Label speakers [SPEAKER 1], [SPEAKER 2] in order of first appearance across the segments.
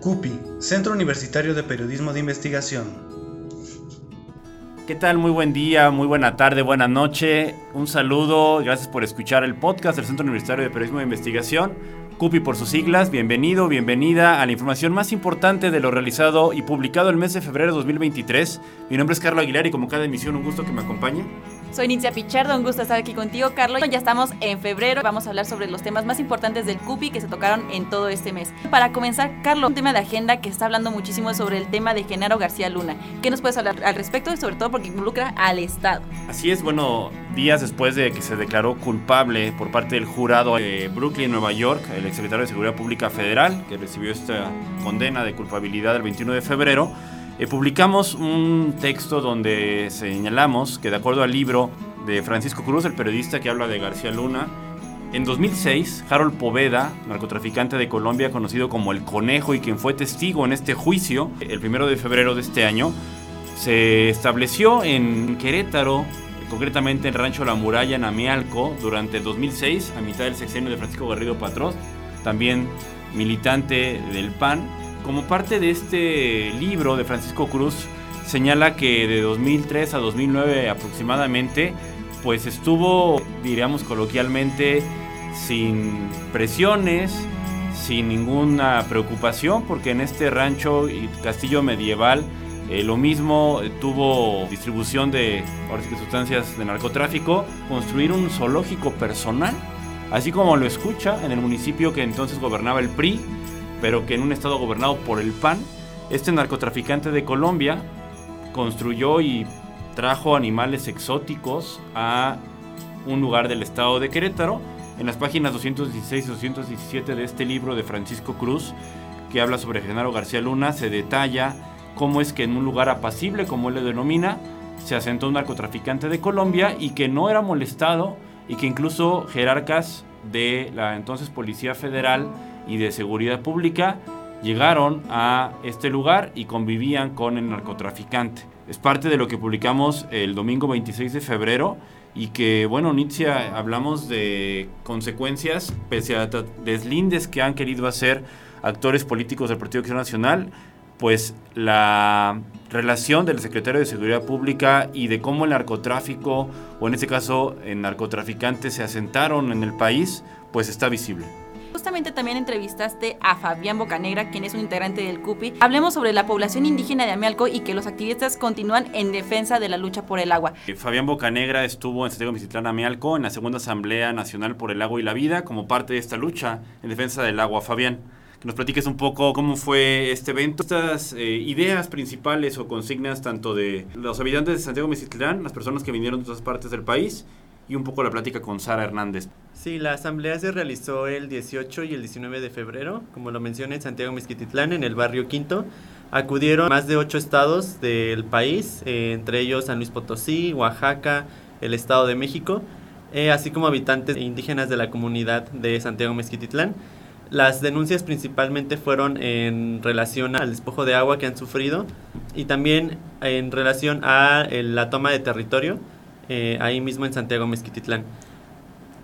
[SPEAKER 1] CUPI, Centro Universitario de Periodismo de Investigación.
[SPEAKER 2] ¿Qué tal? Muy buen día, muy buena tarde, buena noche. Un saludo, gracias por escuchar el podcast del Centro Universitario de Periodismo de Investigación. CUPI por sus siglas, bienvenido, bienvenida a la información más importante de lo realizado y publicado el mes de febrero de 2023. Mi nombre es Carlos Aguilar y como cada emisión un gusto que me acompañe.
[SPEAKER 3] Soy Nitzia Pichardo, un gusto estar aquí contigo, Carlos. Ya estamos en febrero, vamos a hablar sobre los temas más importantes del CUPI que se tocaron en todo este mes. Para comenzar, Carlos, un tema de agenda que está hablando muchísimo sobre el tema de Genaro García Luna. ¿Qué nos puedes hablar al respecto y sobre todo porque involucra al Estado?
[SPEAKER 2] Así es, bueno, días después de que se declaró culpable por parte del jurado de Brooklyn, Nueva York, el exsecretario de Seguridad Pública Federal, que recibió esta condena de culpabilidad el 21 de febrero, eh, publicamos un texto donde señalamos que de acuerdo al libro de Francisco Cruz, el periodista que habla de García Luna, en 2006, Harold Poveda, narcotraficante de Colombia conocido como El Conejo y quien fue testigo en este juicio, el primero de febrero de este año, se estableció en Querétaro, concretamente en Rancho La Muralla, en Amialco, durante el 2006, a mitad del sexenio de Francisco Garrido Patrón, también militante del PAN, como parte de este libro de Francisco Cruz, señala que de 2003 a 2009 aproximadamente, pues estuvo, diríamos coloquialmente, sin presiones, sin ninguna preocupación, porque en este rancho y castillo medieval eh, lo mismo tuvo distribución de sustancias de narcotráfico, construir un zoológico personal, así como lo escucha en el municipio que entonces gobernaba el PRI, pero que en un estado gobernado por el PAN, este narcotraficante de Colombia construyó y trajo animales exóticos a un lugar del estado de Querétaro. En las páginas 216 y 217 de este libro de Francisco Cruz, que habla sobre Genaro García Luna, se detalla cómo es que en un lugar apacible, como él le denomina, se asentó un narcotraficante de Colombia y que no era molestado y que incluso jerarcas de la entonces Policía Federal y de Seguridad Pública llegaron a este lugar y convivían con el narcotraficante. Es parte de lo que publicamos el domingo 26 de febrero y que, bueno, Nitzia, hablamos de consecuencias, pese a deslindes que han querido hacer actores políticos del Partido Acción Nacional, pues la relación del secretario de Seguridad Pública y de cómo el narcotráfico, o en este caso el narcotraficante, se asentaron en el país, pues está visible.
[SPEAKER 3] Justamente también entrevistaste a Fabián Bocanegra, quien es un integrante del CUPI. Hablemos sobre la población indígena de Amialco y que los activistas continúan en defensa de la lucha por el agua.
[SPEAKER 2] Eh, Fabián Bocanegra estuvo en Santiago Micitlán Amialco en la segunda Asamblea Nacional por el Agua y la Vida como parte de esta lucha en defensa del agua. Fabián, que nos platiques un poco cómo fue este evento, estas eh, ideas principales o consignas tanto de los habitantes de Santiago Micitlán, las personas que vinieron de otras partes del país y un poco la plática con Sara Hernández.
[SPEAKER 4] Sí, la asamblea se realizó el 18 y el 19 de febrero, como lo mencioné, en Santiago Mezquititlán, en el barrio Quinto. Acudieron más de ocho estados del país, eh, entre ellos San Luis Potosí, Oaxaca, el Estado de México, eh, así como habitantes indígenas de la comunidad de Santiago Mezquititlán. Las denuncias principalmente fueron en relación al despojo de agua que han sufrido y también en relación a la toma de territorio eh, ahí mismo en Santiago Mezquititlán.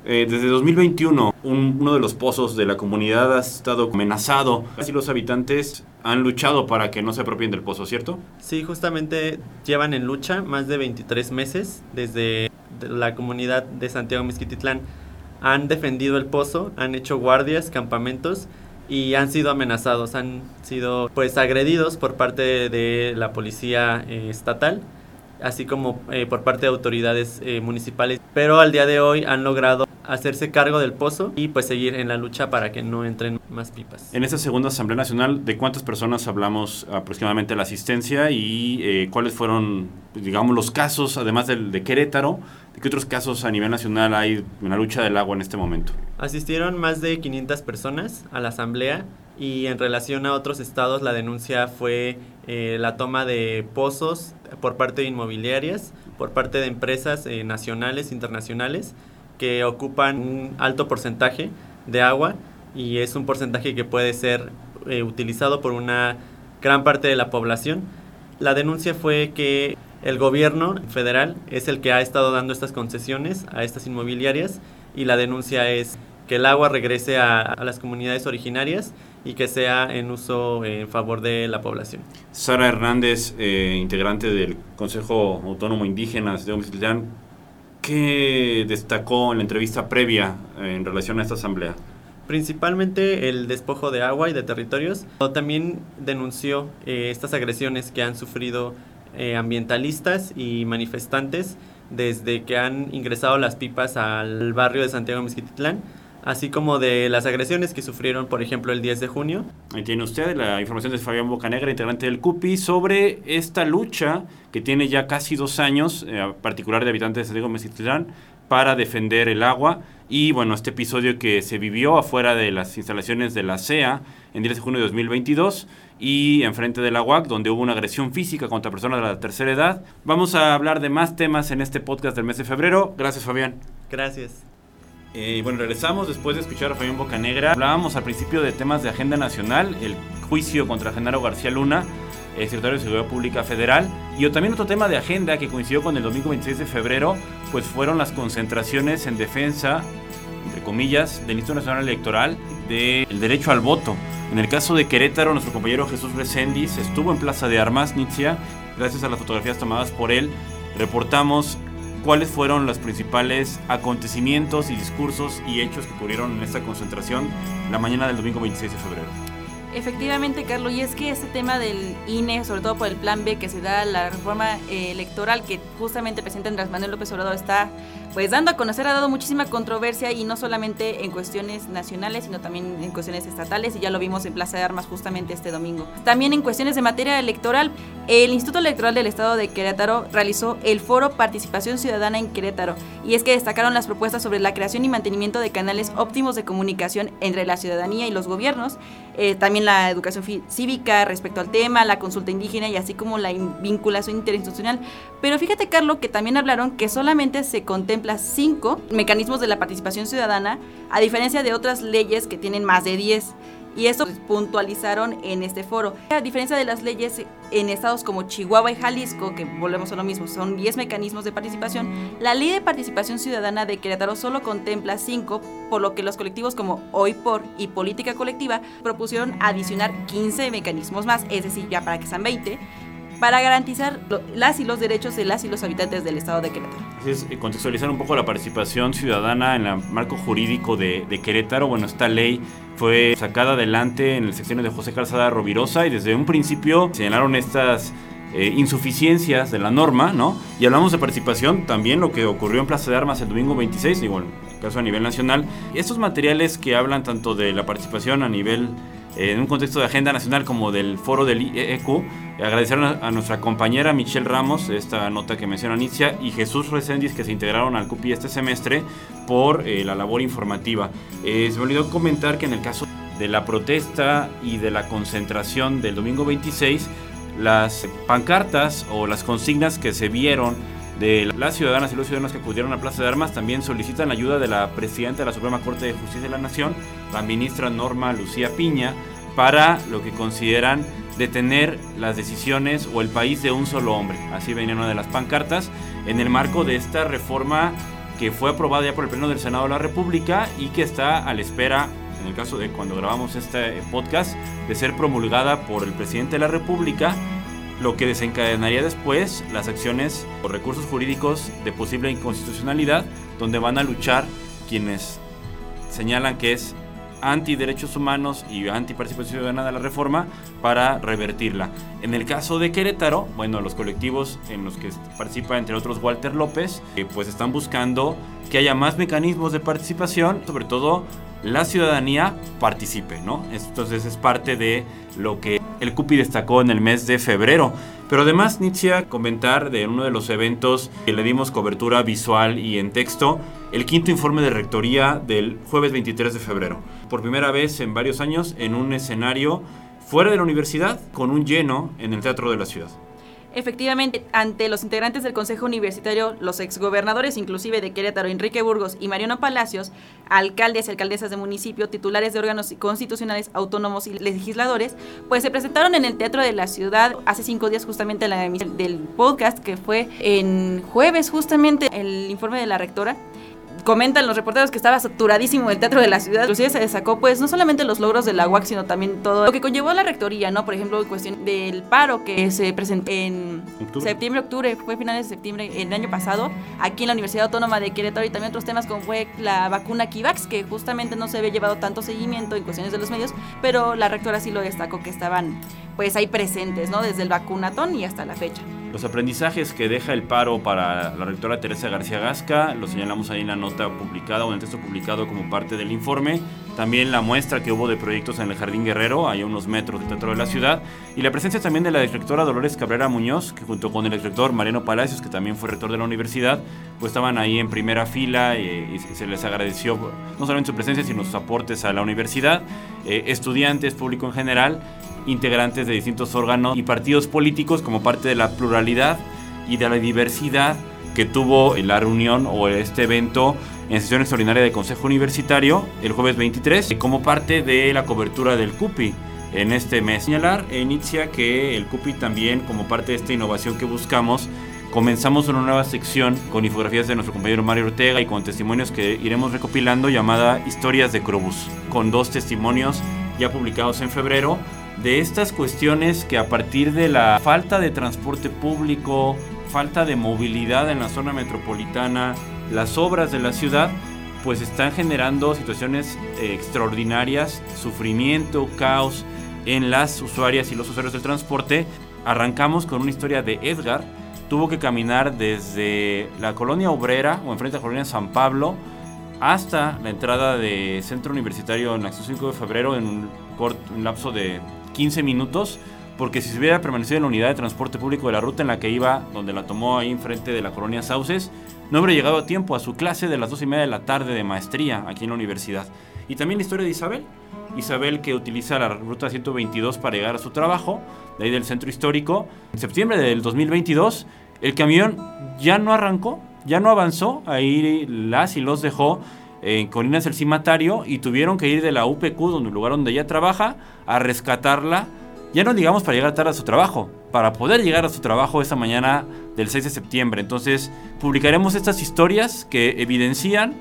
[SPEAKER 2] Eh, desde 2021, uno de los pozos de la comunidad ha estado amenazado. Así los habitantes han luchado para que no se apropien del pozo, ¿cierto?
[SPEAKER 4] Sí, justamente llevan en lucha más de 23 meses desde la comunidad de Santiago Mezquititlán. Han defendido el pozo, han hecho guardias, campamentos y han sido amenazados, han sido pues agredidos por parte de la policía eh, estatal así como eh, por parte de autoridades eh, municipales, pero al día de hoy han logrado hacerse cargo del pozo y pues seguir en la lucha para que no entren más pipas.
[SPEAKER 2] En esta segunda Asamblea Nacional, ¿de cuántas personas hablamos aproximadamente la asistencia y eh, cuáles fueron, digamos, los casos, además del de Querétaro, de qué otros casos a nivel nacional hay en la lucha del agua en este momento?
[SPEAKER 4] Asistieron más de 500 personas a la Asamblea y en relación a otros estados la denuncia fue la toma de pozos por parte de inmobiliarias, por parte de empresas eh, nacionales, internacionales, que ocupan un alto porcentaje de agua y es un porcentaje que puede ser eh, utilizado por una gran parte de la población. La denuncia fue que el gobierno federal es el que ha estado dando estas concesiones a estas inmobiliarias y la denuncia es que el agua regrese a, a las comunidades originarias y que sea en uso en favor de la población.
[SPEAKER 2] Sara Hernández, eh, integrante del Consejo Autónomo Indígena de Omitlán, ¿qué destacó en la entrevista previa en relación a esta asamblea?
[SPEAKER 4] Principalmente el despojo de agua y de territorios. También denunció eh, estas agresiones que han sufrido eh, ambientalistas y manifestantes desde que han ingresado las pipas al barrio de Santiago Mezquititlán así como de las agresiones que sufrieron, por ejemplo, el 10 de junio.
[SPEAKER 2] Ahí tiene usted la información de Fabián Bocanegra, integrante del CUPI, sobre esta lucha que tiene ya casi dos años, eh, particular de habitantes de Santiago Mezquitlán, para defender el agua. Y bueno, este episodio que se vivió afuera de las instalaciones de la CEA en 10 de junio de 2022 y enfrente de la UAC, donde hubo una agresión física contra personas de la tercera edad. Vamos a hablar de más temas en este podcast del mes de febrero. Gracias, Fabián.
[SPEAKER 4] Gracias.
[SPEAKER 2] Eh, bueno, regresamos después de escuchar a Fabián Bocanegra. Hablábamos al principio de temas de agenda nacional, el juicio contra Genaro García Luna, el secretario de Seguridad Pública Federal. Y también otro tema de agenda que coincidió con el domingo 26 de febrero, pues fueron las concentraciones en defensa, entre comillas, del Instituto Nacional Electoral del derecho al voto. En el caso de Querétaro, nuestro compañero Jesús Reséndiz estuvo en Plaza de Armas, Nitzia, gracias a las fotografías tomadas por él. Reportamos cuáles fueron los principales acontecimientos y discursos y hechos que ocurrieron en esta concentración la mañana del domingo 26 de febrero.
[SPEAKER 3] Efectivamente, Carlos, y es que este tema del INE, sobre todo por el plan B que se da la reforma eh, electoral que justamente el presidente Andrés Manuel López Obrador está pues dando a conocer, ha dado muchísima controversia y no solamente en cuestiones nacionales, sino también en cuestiones estatales y ya lo vimos en Plaza de Armas justamente este domingo. También en cuestiones de materia electoral, el Instituto Electoral del Estado de Querétaro realizó el foro Participación Ciudadana en Querétaro y es que destacaron las propuestas sobre la creación y mantenimiento de canales óptimos de comunicación entre la ciudadanía y los gobiernos, eh, también la educación cívica respecto al tema, la consulta indígena y así como la vinculación interinstitucional. Pero fíjate, Carlos, que también hablaron que solamente se contempla cinco mecanismos de la participación ciudadana, a diferencia de otras leyes que tienen más de diez y esto puntualizaron en este foro. A diferencia de las leyes en estados como Chihuahua y Jalisco, que volvemos a lo mismo, son 10 mecanismos de participación, la ley de participación ciudadana de Querétaro solo contempla 5, por lo que los colectivos como Hoy por y Política Colectiva propusieron adicionar 15 mecanismos más, es decir, ya para que sean 20 para garantizar las y los derechos de las y los habitantes del estado de Querétaro.
[SPEAKER 2] Así es, contextualizar un poco la participación ciudadana en el marco jurídico de, de, Querétaro. Bueno, esta ley fue sacada adelante en el sección de José Calzada Rovirosa y desde un principio señalaron estas eh, insuficiencias de la norma, ¿no? Y hablamos de participación, también lo que ocurrió en Plaza de Armas el domingo 26, igual, caso a nivel nacional. Estos materiales que hablan tanto de la participación a nivel en un contexto de agenda nacional como del foro del IEQ. Agradecer a, nuestra compañera Michelle Ramos, esta nota que menciona Anicia, y Jesús Reséndiz que se integraron al CUPI este semestre por eh, la labor informativa. Eh, se me olvidó comentar que en el caso de la protesta y de la concentración del domingo 26, las pancartas o las consignas que se vieron de las ciudadanas y los ciudadanos que acudieron a Plaza de Armas también solicitan ayuda de la presidenta de la Suprema Corte de Justicia de la Nación, la ministra Norma Lucía Piña, para lo que consideran detener las decisiones o el país de un solo hombre. Así venía una de las pancartas en el marco de esta reforma que fue aprobada ya por el Pleno del Senado de la República y que está a la espera, en el caso de cuando grabamos este podcast, de ser promulgada por el presidente de la República lo que desencadenaría después las acciones o recursos jurídicos de posible inconstitucionalidad, donde van a luchar quienes señalan que es anti derechos humanos y anti participación ciudadana de la reforma para revertirla. En el caso de Querétaro, bueno, los colectivos en los que participa entre otros Walter López, eh, pues están buscando que haya más mecanismos de participación, sobre todo la ciudadanía participe, ¿no? Entonces es parte de lo que el CUPI destacó en el mes de febrero. Pero además, Nitzia, comentar de uno de los eventos que le dimos cobertura visual y en texto, el quinto informe de rectoría del jueves 23 de febrero. Por primera vez en varios años en un escenario fuera de la universidad con un lleno en el Teatro de la Ciudad.
[SPEAKER 3] Efectivamente, ante los integrantes del Consejo Universitario, los exgobernadores inclusive de Querétaro, Enrique Burgos y Mariano Palacios, alcaldes y alcaldesas de municipio, titulares de órganos constitucionales autónomos y legisladores, pues se presentaron en el Teatro de la Ciudad hace cinco días justamente la emisión del podcast que fue en jueves justamente el informe de la rectora comentan los reporteros que estaba saturadísimo el teatro de la ciudad. Inclusive se destacó pues no solamente los logros de la UAC, sino también todo lo que conllevó la rectoría, ¿no? Por ejemplo, en cuestión del paro que se presentó en septiembre, octubre, fue finales de septiembre el año pasado, aquí en la Universidad Autónoma de Querétaro y también otros temas como fue la vacuna Kivax, que justamente no se había llevado tanto seguimiento en cuestiones de los medios, pero la rectora sí lo destacó que estaban pues ahí presentes, ¿no? Desde el vacunatón y hasta la fecha.
[SPEAKER 2] Los aprendizajes que deja el paro para la rectora Teresa García Gasca, lo señalamos ahí en la nota publicada o en el texto publicado como parte del informe. También la muestra que hubo de proyectos en el Jardín Guerrero, ahí a unos metros del centro de la ciudad. Y la presencia también de la directora Dolores Cabrera Muñoz, que junto con el director Mariano Palacios, que también fue rector de la universidad, pues estaban ahí en primera fila y, y se les agradeció no solamente su presencia, sino sus aportes a la universidad, eh, estudiantes, público en general integrantes de distintos órganos y partidos políticos como parte de la pluralidad y de la diversidad que tuvo la reunión o este evento en sesión extraordinaria del Consejo Universitario el jueves 23 como parte de la cobertura del CUPI en este mes. Señalar, inicia que el CUPI también como parte de esta innovación que buscamos comenzamos una nueva sección con infografías de nuestro compañero Mario Ortega y con testimonios que iremos recopilando llamada Historias de Crobus, con dos testimonios ya publicados en febrero de estas cuestiones que a partir de la falta de transporte público, falta de movilidad en la zona metropolitana, las obras de la ciudad, pues están generando situaciones eh, extraordinarias, sufrimiento, caos en las usuarias y los usuarios del transporte. Arrancamos con una historia de Edgar. Tuvo que caminar desde la colonia obrera o enfrente a la colonia San Pablo hasta la entrada de centro universitario en la 5 de febrero en un, corto, un lapso de 15 minutos, porque si se hubiera permanecido en la unidad de transporte público de la ruta en la que iba, donde la tomó ahí enfrente de la colonia Sauces, no habría llegado a tiempo a su clase de las 2 y media de la tarde de maestría aquí en la universidad. Y también la historia de Isabel. Isabel que utiliza la ruta 122 para llegar a su trabajo, de ahí del centro histórico. En septiembre del 2022, el camión ya no arrancó, ya no avanzó, ahí las y los dejó en Colinas del Cimatario y tuvieron que ir de la UPQ, donde el lugar donde ella trabaja, a rescatarla. Ya no digamos para llegar tarde a su trabajo, para poder llegar a su trabajo esa mañana del 6 de septiembre. Entonces, publicaremos estas historias que evidencian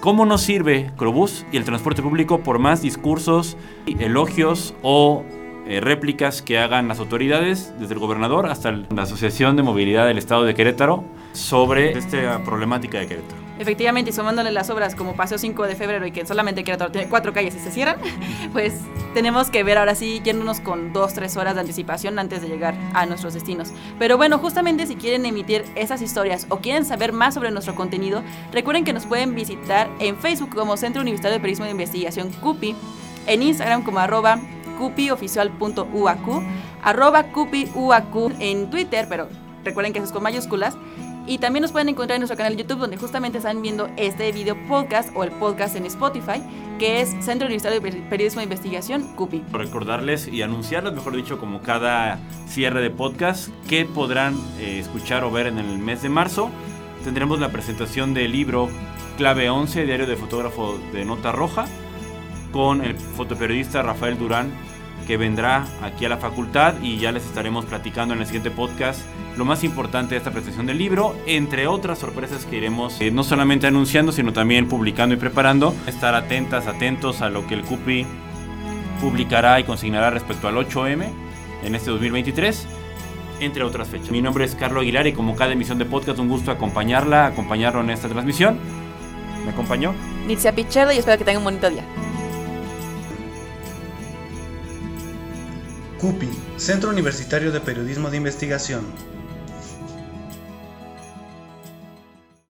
[SPEAKER 2] cómo nos sirve Crobús y el transporte público por más discursos, elogios o eh, réplicas que hagan las autoridades, desde el gobernador hasta la Asociación de Movilidad del Estado de Querétaro, sobre esta problemática de Querétaro.
[SPEAKER 3] Efectivamente, y sumándole las obras como Paseo 5 de febrero y que solamente Querétaro tiene cuatro calles y se cierran, pues tenemos que ver ahora sí yéndonos con dos, tres horas de anticipación antes de llegar a nuestros destinos. Pero bueno, justamente si quieren emitir esas historias o quieren saber más sobre nuestro contenido, recuerden que nos pueden visitar en Facebook como Centro Universitario de Periodismo de Investigación CUPI, en Instagram como arroba cupioficial.uac, arroba cupiuac en Twitter, pero recuerden que eso es con mayúsculas, y también nos pueden encontrar en nuestro canal de YouTube, donde justamente están viendo este video podcast o el podcast en Spotify, que es Centro Universitario de Periodismo de Investigación, CUPI.
[SPEAKER 2] Recordarles y anunciarles, mejor dicho, como cada cierre de podcast, que podrán eh, escuchar o ver en el mes de marzo. Tendremos la presentación del libro Clave 11, Diario de Fotógrafo de Nota Roja, con el fotoperiodista Rafael Durán, que vendrá aquí a la facultad y ya les estaremos platicando en el siguiente podcast lo más importante de esta presentación del libro, entre otras sorpresas que iremos eh, no solamente anunciando, sino también publicando y preparando. Estar atentas, atentos a lo que el CUPI publicará y consignará respecto al 8M en este 2023 entre otras fechas. Mi nombre es Carlos Aguilar y como cada emisión de podcast, un gusto acompañarla, acompañarlo en esta transmisión. ¿Me acompañó?
[SPEAKER 3] Nitzia Pichardo y espero que tengan un bonito día.
[SPEAKER 1] CUPI, Centro Universitario de Periodismo de Investigación.